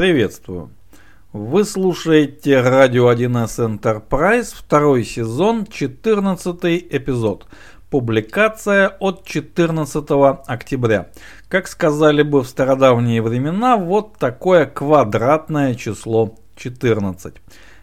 Приветствую. Вы слушаете радио 1С Enterprise, второй сезон, 14 эпизод. Публикация от 14 октября. Как сказали бы в стародавние времена, вот такое квадратное число 14.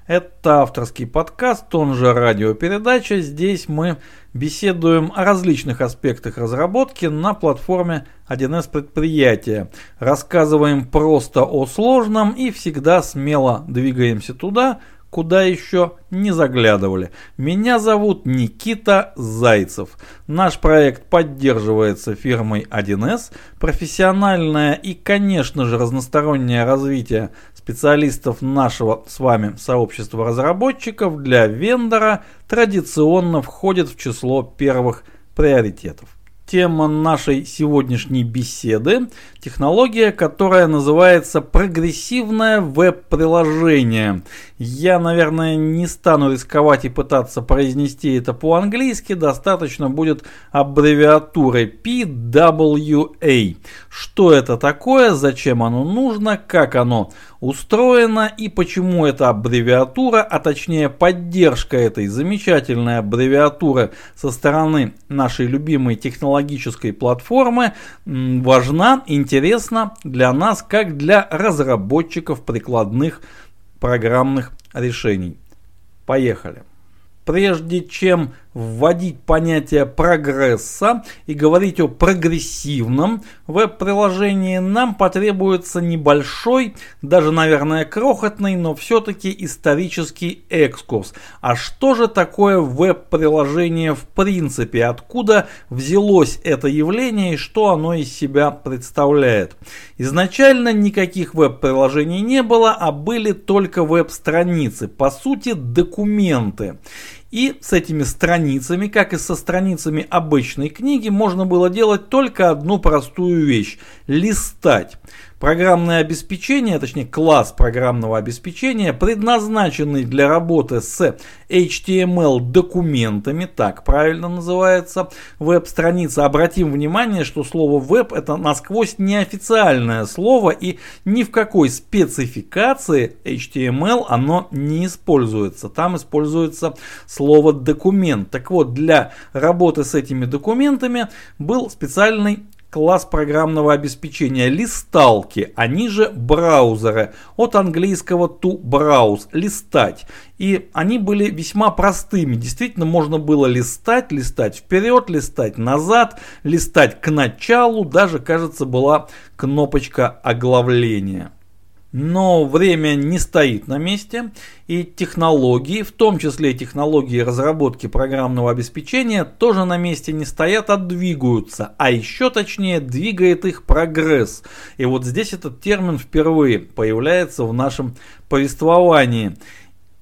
Это авторский подкаст, он же радиопередача. Здесь мы беседуем о различных аспектах разработки на платформе 1С предприятия. Рассказываем просто о сложном и всегда смело двигаемся туда, куда еще не заглядывали. Меня зовут Никита Зайцев. Наш проект поддерживается фирмой 1С. Профессиональное и, конечно же, разностороннее развитие специалистов нашего с вами сообщества разработчиков для вендора традиционно входит в число первых приоритетов. Тема нашей сегодняшней беседы – технология, которая называется прогрессивное веб-приложение. Я, наверное, не стану рисковать и пытаться произнести это по-английски, достаточно будет аббревиатуры PWA. Что это такое, зачем оно нужно, как оно устроено и почему эта аббревиатура, а точнее поддержка этой замечательной аббревиатуры со стороны нашей любимой технологической платформы важна, интересна для нас, как для разработчиков прикладных программных решений. Поехали. Прежде чем вводить понятие прогресса и говорить о прогрессивном веб-приложении, нам потребуется небольшой, даже, наверное, крохотный, но все-таки исторический экскурс. А что же такое веб-приложение в принципе? Откуда взялось это явление и что оно из себя представляет? Изначально никаких веб-приложений не было, а были только веб-страницы, по сути документы. И с этими страницами, как и со страницами обычной книги, можно было делать только одну простую вещь – листать. Программное обеспечение, точнее класс программного обеспечения, предназначенный для работы с HTML документами, так правильно называется веб-страница. Обратим внимание, что слово веб это насквозь неофициальное слово и ни в какой спецификации HTML оно не используется. Там используется слово документ. Так вот, для работы с этими документами был специальный класс программного обеспечения листалки, они же браузеры, от английского to browse, листать. И они были весьма простыми, действительно можно было листать, листать вперед, листать назад, листать к началу, даже кажется была кнопочка оглавления. Но время не стоит на месте, и технологии, в том числе технологии разработки программного обеспечения, тоже на месте не стоят, а двигаются. А еще точнее, двигает их прогресс. И вот здесь этот термин впервые появляется в нашем повествовании.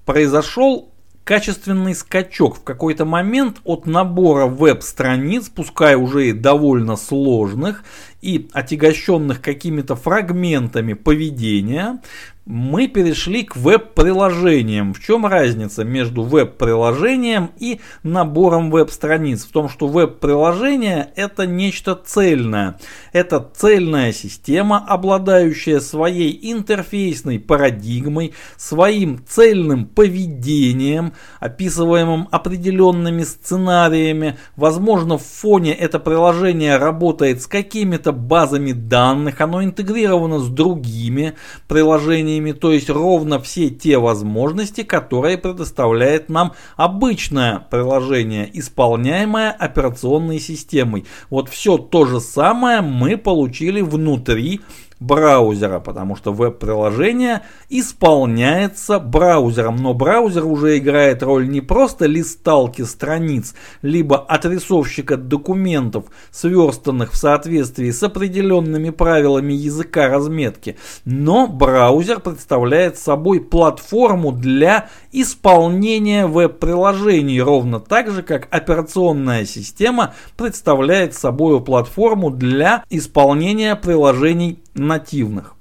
Произошел качественный скачок в какой-то момент от набора веб-страниц, пускай уже и довольно сложных и отягощенных какими-то фрагментами поведения, мы перешли к веб-приложениям. В чем разница между веб-приложением и набором веб-страниц? В том, что веб-приложение это нечто цельное. Это цельная система, обладающая своей интерфейсной парадигмой, своим цельным поведением, описываемым определенными сценариями. Возможно, в фоне это приложение работает с какими-то базами данных, оно интегрировано с другими приложениями то есть ровно все те возможности, которые предоставляет нам обычное приложение, исполняемое операционной системой. Вот все то же самое мы получили внутри браузера, потому что веб-приложение исполняется браузером, но браузер уже играет роль не просто листалки страниц, либо отрисовщика документов, сверстанных в соответствии с определенными правилами языка разметки, но браузер представляет собой платформу для исполнения веб-приложений, ровно так же, как операционная система представляет собой платформу для исполнения приложений нативных.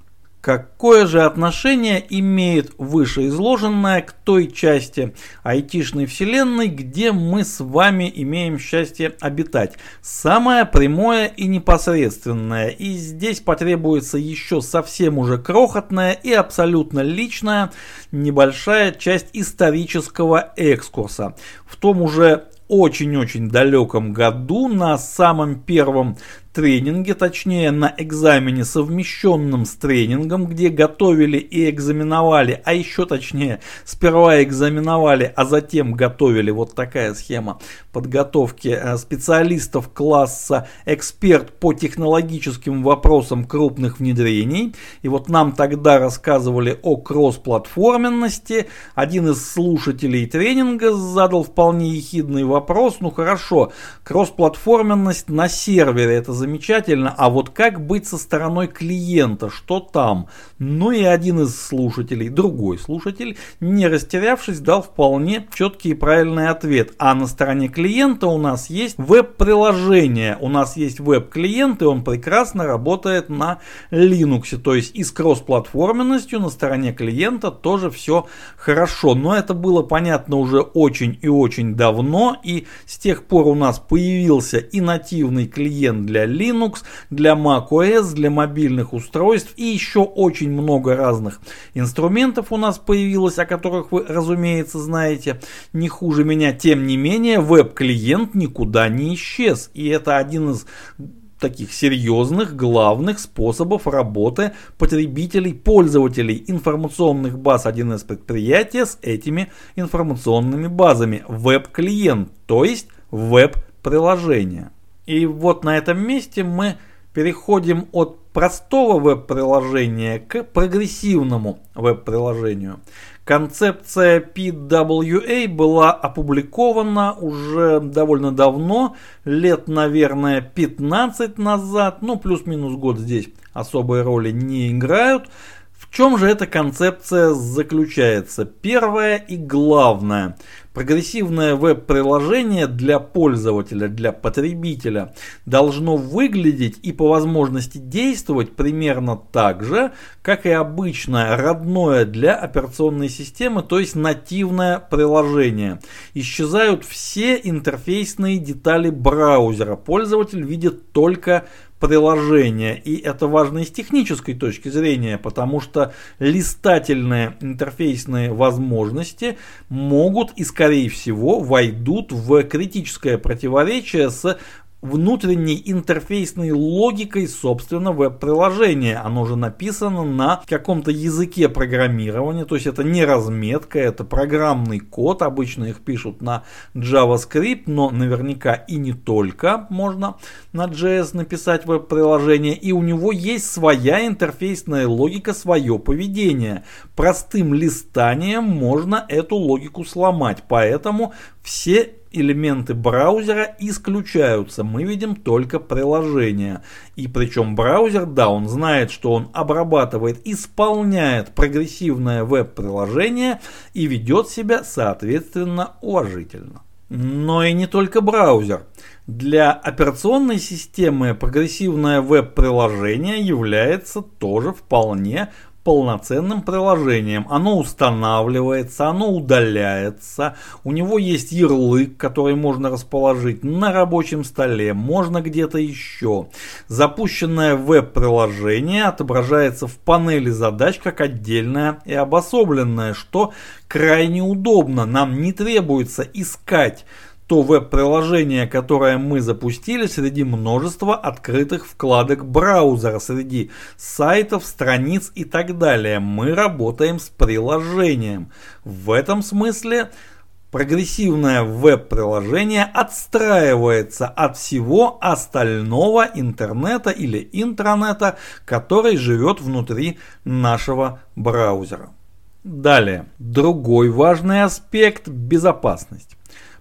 Какое же отношение имеет вышеизложенное к той части айтишной вселенной, где мы с вами имеем счастье обитать? Самое прямое и непосредственное. И здесь потребуется еще совсем уже крохотная и абсолютно личная небольшая часть исторического экскурса. В том уже очень-очень далеком году на самом первом тренинге, точнее на экзамене совмещенном с тренингом, где готовили и экзаменовали, а еще точнее сперва экзаменовали, а затем готовили вот такая схема подготовки э, специалистов класса эксперт по технологическим вопросам крупных внедрений. И вот нам тогда рассказывали о кроссплатформенности. Один из слушателей тренинга задал вполне ехидный вопрос. Ну хорошо, кроссплатформенность на сервере это замечательно, а вот как быть со стороной клиента, что там? Ну и один из слушателей, другой слушатель, не растерявшись, дал вполне четкий и правильный ответ. А на стороне клиента у нас есть веб-приложение, у нас есть веб-клиент, и он прекрасно работает на Linux. То есть и с кросс-платформенностью на стороне клиента тоже все хорошо. Но это было понятно уже очень и очень давно, и с тех пор у нас появился и нативный клиент для Linux, для macOS, для мобильных устройств и еще очень много разных инструментов у нас появилось, о которых вы, разумеется, знаете не хуже меня. Тем не менее, веб-клиент никуда не исчез. И это один из таких серьезных, главных способов работы потребителей, пользователей информационных баз 1С предприятия с этими информационными базами. Веб-клиент, то есть веб-приложение. И вот на этом месте мы переходим от простого веб-приложения к прогрессивному веб-приложению. Концепция PWA была опубликована уже довольно давно, лет, наверное, 15 назад, ну, плюс-минус год здесь особой роли не играют. В чем же эта концепция заключается? Первое и главное. Прогрессивное веб-приложение для пользователя, для потребителя должно выглядеть и по возможности действовать примерно так же, как и обычное родное для операционной системы, то есть нативное приложение. Исчезают все интерфейсные детали браузера. Пользователь видит только приложения. И это важно и с технической точки зрения, потому что листательные интерфейсные возможности могут и скорее всего войдут в критическое противоречие с внутренней интерфейсной логикой, собственно, веб-приложения. Оно же написано на каком-то языке программирования, то есть это не разметка, это программный код. Обычно их пишут на JavaScript, но наверняка и не только можно на JS написать веб-приложение. И у него есть своя интерфейсная логика, свое поведение. Простым листанием можно эту логику сломать. Поэтому все элементы браузера исключаются. Мы видим только приложение. И причем браузер, да, он знает, что он обрабатывает, исполняет прогрессивное веб-приложение и ведет себя соответственно уважительно. Но и не только браузер. Для операционной системы прогрессивное веб-приложение является тоже вполне полноценным приложением. Оно устанавливается, оно удаляется. У него есть ярлык, который можно расположить на рабочем столе, можно где-то еще. Запущенное веб-приложение отображается в панели задач как отдельное и обособленное, что крайне удобно. Нам не требуется искать то веб-приложение, которое мы запустили среди множества открытых вкладок браузера, среди сайтов, страниц и так далее. Мы работаем с приложением. В этом смысле прогрессивное веб-приложение отстраивается от всего остального интернета или интранета, который живет внутри нашего браузера. Далее, другой важный аспект – безопасность.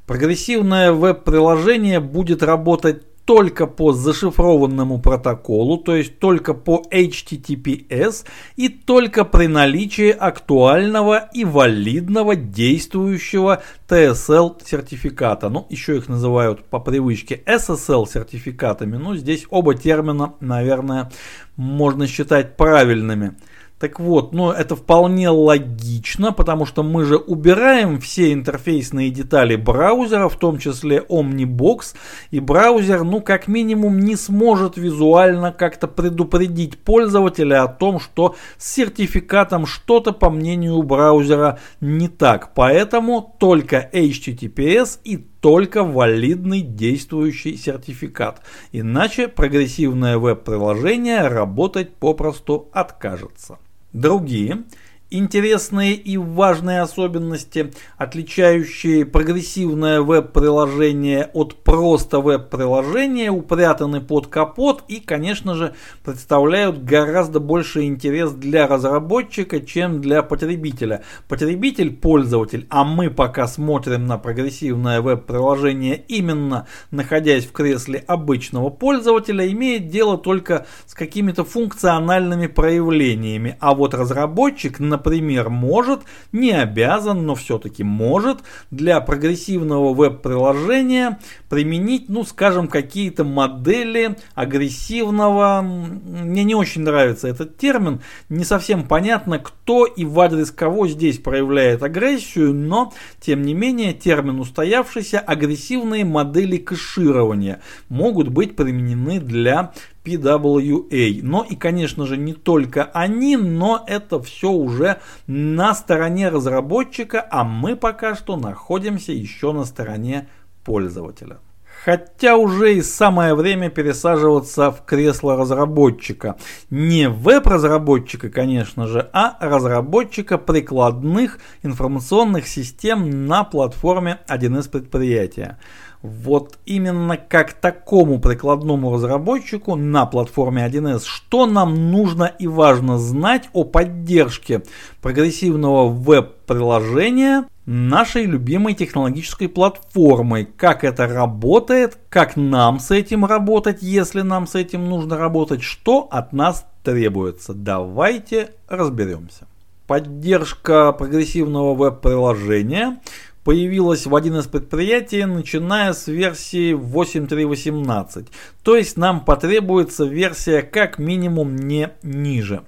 Прогрессивное веб-приложение будет работать только по зашифрованному протоколу, то есть только по HTTPS и только при наличии актуального и валидного действующего TSL сертификата. Ну, еще их называют по привычке SSL сертификатами, но здесь оба термина, наверное, можно считать правильными. Так вот, ну это вполне логично, потому что мы же убираем все интерфейсные детали браузера, в том числе Omnibox, и браузер, ну как минимум, не сможет визуально как-то предупредить пользователя о том, что с сертификатом что-то, по мнению браузера, не так. Поэтому только HTTPS и только валидный действующий сертификат. Иначе прогрессивное веб-приложение работать попросту откажется. Другие интересные и важные особенности, отличающие прогрессивное веб-приложение от просто веб-приложения, упрятаны под капот и, конечно же, представляют гораздо больше интерес для разработчика, чем для потребителя. Потребитель, пользователь, а мы пока смотрим на прогрессивное веб-приложение именно находясь в кресле обычного пользователя, имеет дело только с какими-то функциональными проявлениями, а вот разработчик, например, например, может, не обязан, но все-таки может для прогрессивного веб-приложения применить, ну, скажем, какие-то модели агрессивного, мне не очень нравится этот термин, не совсем понятно, кто и в адрес кого здесь проявляет агрессию, но, тем не менее, термин устоявшийся, агрессивные модели кэширования могут быть применены для PWA. Но и, конечно же, не только они, но это все уже на стороне разработчика, а мы пока что находимся еще на стороне пользователя. Хотя уже и самое время пересаживаться в кресло разработчика. Не веб-разработчика, конечно же, а разработчика прикладных информационных систем на платформе 1С предприятия. Вот именно как такому прикладному разработчику на платформе 1С, что нам нужно и важно знать о поддержке прогрессивного веб-приложения нашей любимой технологической платформой, как это работает, как нам с этим работать, если нам с этим нужно работать, что от нас требуется. Давайте разберемся. Поддержка прогрессивного веб-приложения появилась в один из предприятий, начиная с версии 8.3.18. То есть нам потребуется версия как минимум не ниже.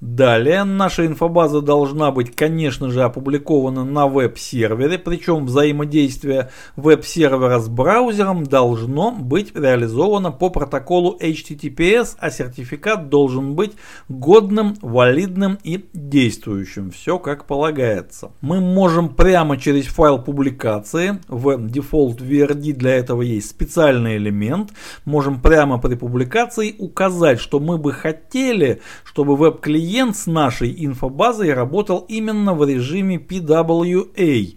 Далее наша инфобаза должна быть, конечно же, опубликована на веб-сервере, причем взаимодействие веб-сервера с браузером должно быть реализовано по протоколу HTTPS, а сертификат должен быть годным, валидным и действующим. Все как полагается. Мы можем прямо через файл публикации в Default VRD для этого есть специальный элемент. Можем прямо при публикации указать, что мы бы хотели, чтобы веб-клиент клиент с нашей инфобазой работал именно в режиме PWA.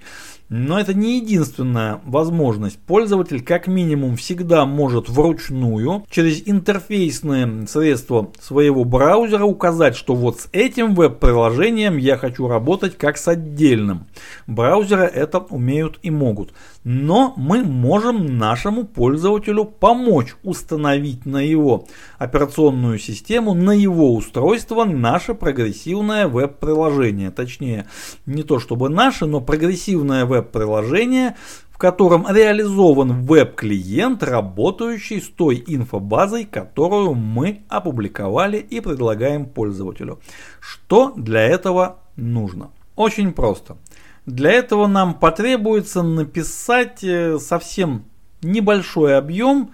Но это не единственная возможность. Пользователь как минимум всегда может вручную через интерфейсные средства своего браузера указать, что вот с этим веб-приложением я хочу работать как с отдельным. Браузеры это умеют и могут. Но мы можем нашему пользователю помочь установить на его операционную систему, на его устройство наше прогрессивное веб-приложение. Точнее, не то чтобы наше, но прогрессивное веб-приложение, в котором реализован веб-клиент, работающий с той инфобазой, которую мы опубликовали и предлагаем пользователю. Что для этого нужно? Очень просто. Для этого нам потребуется написать э, совсем небольшой объем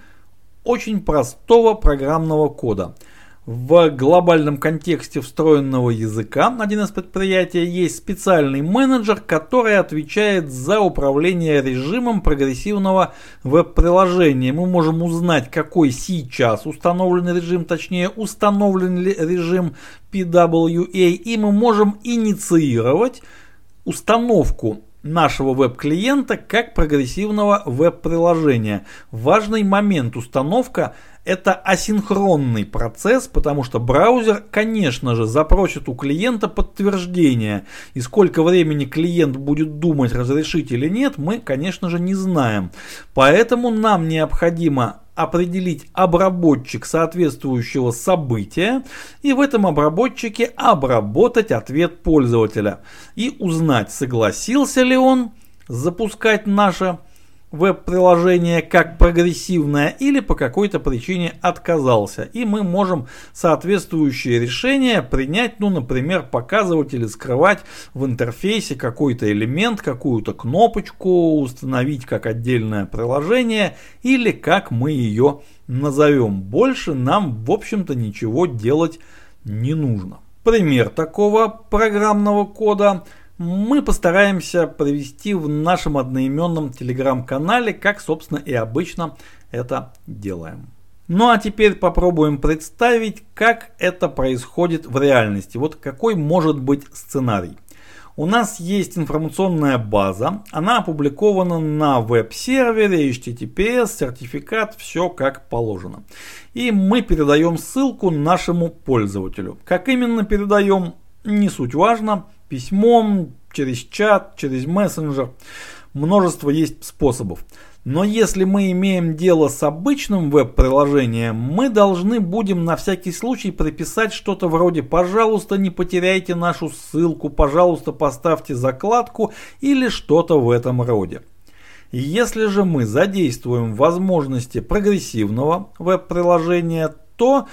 очень простого программного кода. В глобальном контексте встроенного языка один из предприятий есть специальный менеджер, который отвечает за управление режимом прогрессивного веб-приложения. Мы можем узнать, какой сейчас установлен режим, точнее установлен ли режим PWA, и мы можем инициировать установку нашего веб-клиента как прогрессивного веб-приложения. Важный момент установка это асинхронный процесс, потому что браузер, конечно же, запросит у клиента подтверждение. И сколько времени клиент будет думать, разрешить или нет, мы, конечно же, не знаем. Поэтому нам необходимо определить обработчик соответствующего события и в этом обработчике обработать ответ пользователя и узнать, согласился ли он запускать наше веб-приложение как прогрессивное или по какой-то причине отказался. И мы можем соответствующее решение принять, ну, например, показывать или скрывать в интерфейсе какой-то элемент, какую-то кнопочку, установить как отдельное приложение или как мы ее назовем. Больше нам, в общем-то, ничего делать не нужно. Пример такого программного кода – мы постараемся провести в нашем одноименном телеграм-канале, как, собственно, и обычно это делаем. Ну а теперь попробуем представить, как это происходит в реальности. Вот какой может быть сценарий. У нас есть информационная база, она опубликована на веб-сервере, HTTPS, сертификат, все как положено. И мы передаем ссылку нашему пользователю. Как именно передаем, не суть важно, письмом, через чат, через мессенджер. Множество есть способов. Но если мы имеем дело с обычным веб-приложением, мы должны будем на всякий случай прописать что-то вроде «пожалуйста, не потеряйте нашу ссылку», «пожалуйста, поставьте закладку» или что-то в этом роде. Если же мы задействуем возможности прогрессивного веб-приложения, то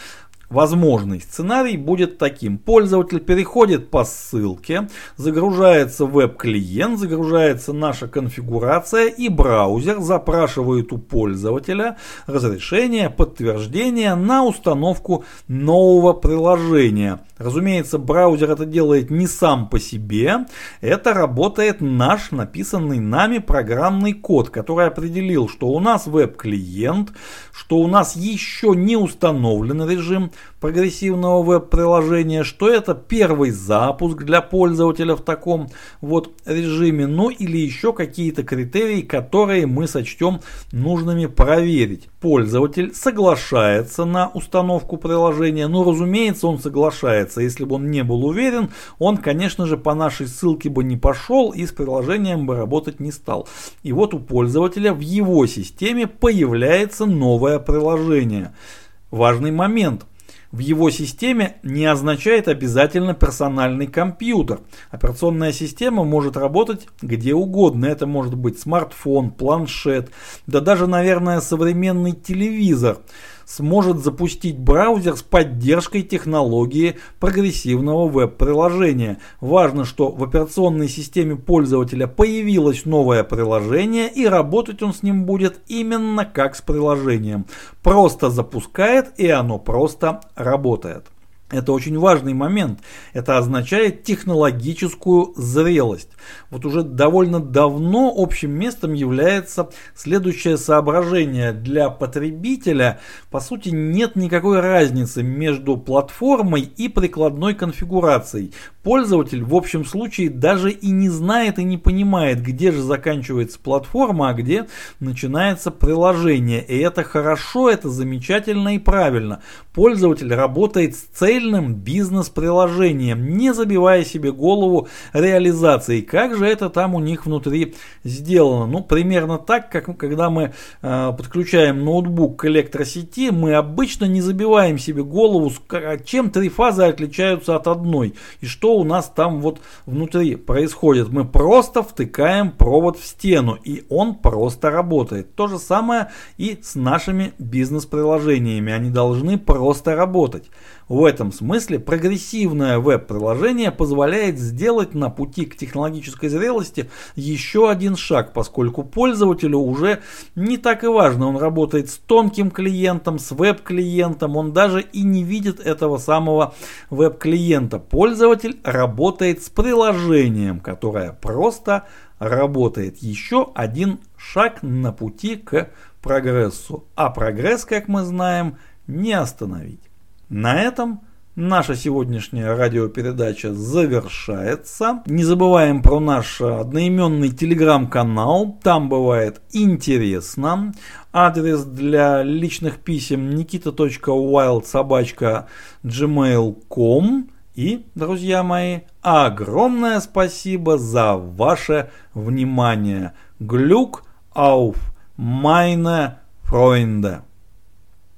Возможный сценарий будет таким. Пользователь переходит по ссылке, загружается веб-клиент, загружается наша конфигурация и браузер запрашивает у пользователя разрешение, подтверждение на установку нового приложения. Разумеется, браузер это делает не сам по себе, это работает наш написанный нами программный код, который определил, что у нас веб-клиент, что у нас еще не установлен режим прогрессивного веб-приложения, что это первый запуск для пользователя в таком вот режиме, ну или еще какие-то критерии, которые мы сочтем нужными проверить. Пользователь соглашается на установку приложения, но разумеется он соглашается, если бы он не был уверен, он конечно же по нашей ссылке бы не пошел и с приложением бы работать не стал. И вот у пользователя в его системе появляется новое приложение. Важный момент – в его системе не означает обязательно персональный компьютер. Операционная система может работать где угодно. Это может быть смартфон, планшет, да даже, наверное, современный телевизор сможет запустить браузер с поддержкой технологии прогрессивного веб-приложения. Важно, что в операционной системе пользователя появилось новое приложение и работать он с ним будет именно как с приложением. Просто запускает и оно просто работает. Это очень важный момент. Это означает технологическую зрелость. Вот уже довольно давно общим местом является следующее соображение. Для потребителя, по сути, нет никакой разницы между платформой и прикладной конфигурацией. Пользователь в общем случае даже и не знает и не понимает, где же заканчивается платформа, а где начинается приложение. И это хорошо, это замечательно и правильно. Пользователь работает с целью отдельным бизнес-приложением, не забивая себе голову реализацией. Как же это там у них внутри сделано? Ну, примерно так, как когда мы э, подключаем ноутбук к электросети, мы обычно не забиваем себе голову, чем три фазы отличаются от одной, и что у нас там вот внутри происходит. Мы просто втыкаем провод в стену, и он просто работает. То же самое и с нашими бизнес-приложениями. Они должны просто работать. В этом смысле прогрессивное веб-приложение позволяет сделать на пути к технологической зрелости еще один шаг, поскольку пользователю уже не так и важно, он работает с тонким клиентом, с веб-клиентом, он даже и не видит этого самого веб-клиента. Пользователь работает с приложением, которое просто работает. Еще один шаг на пути к прогрессу. А прогресс, как мы знаем, не остановить. На этом наша сегодняшняя радиопередача завершается. Не забываем про наш одноименный телеграм-канал, там бывает интересно. Адрес для личных писем nikita.wildsobachka.gmail.com И, друзья мои, огромное спасибо за ваше внимание. Глюк auf meine Freunde.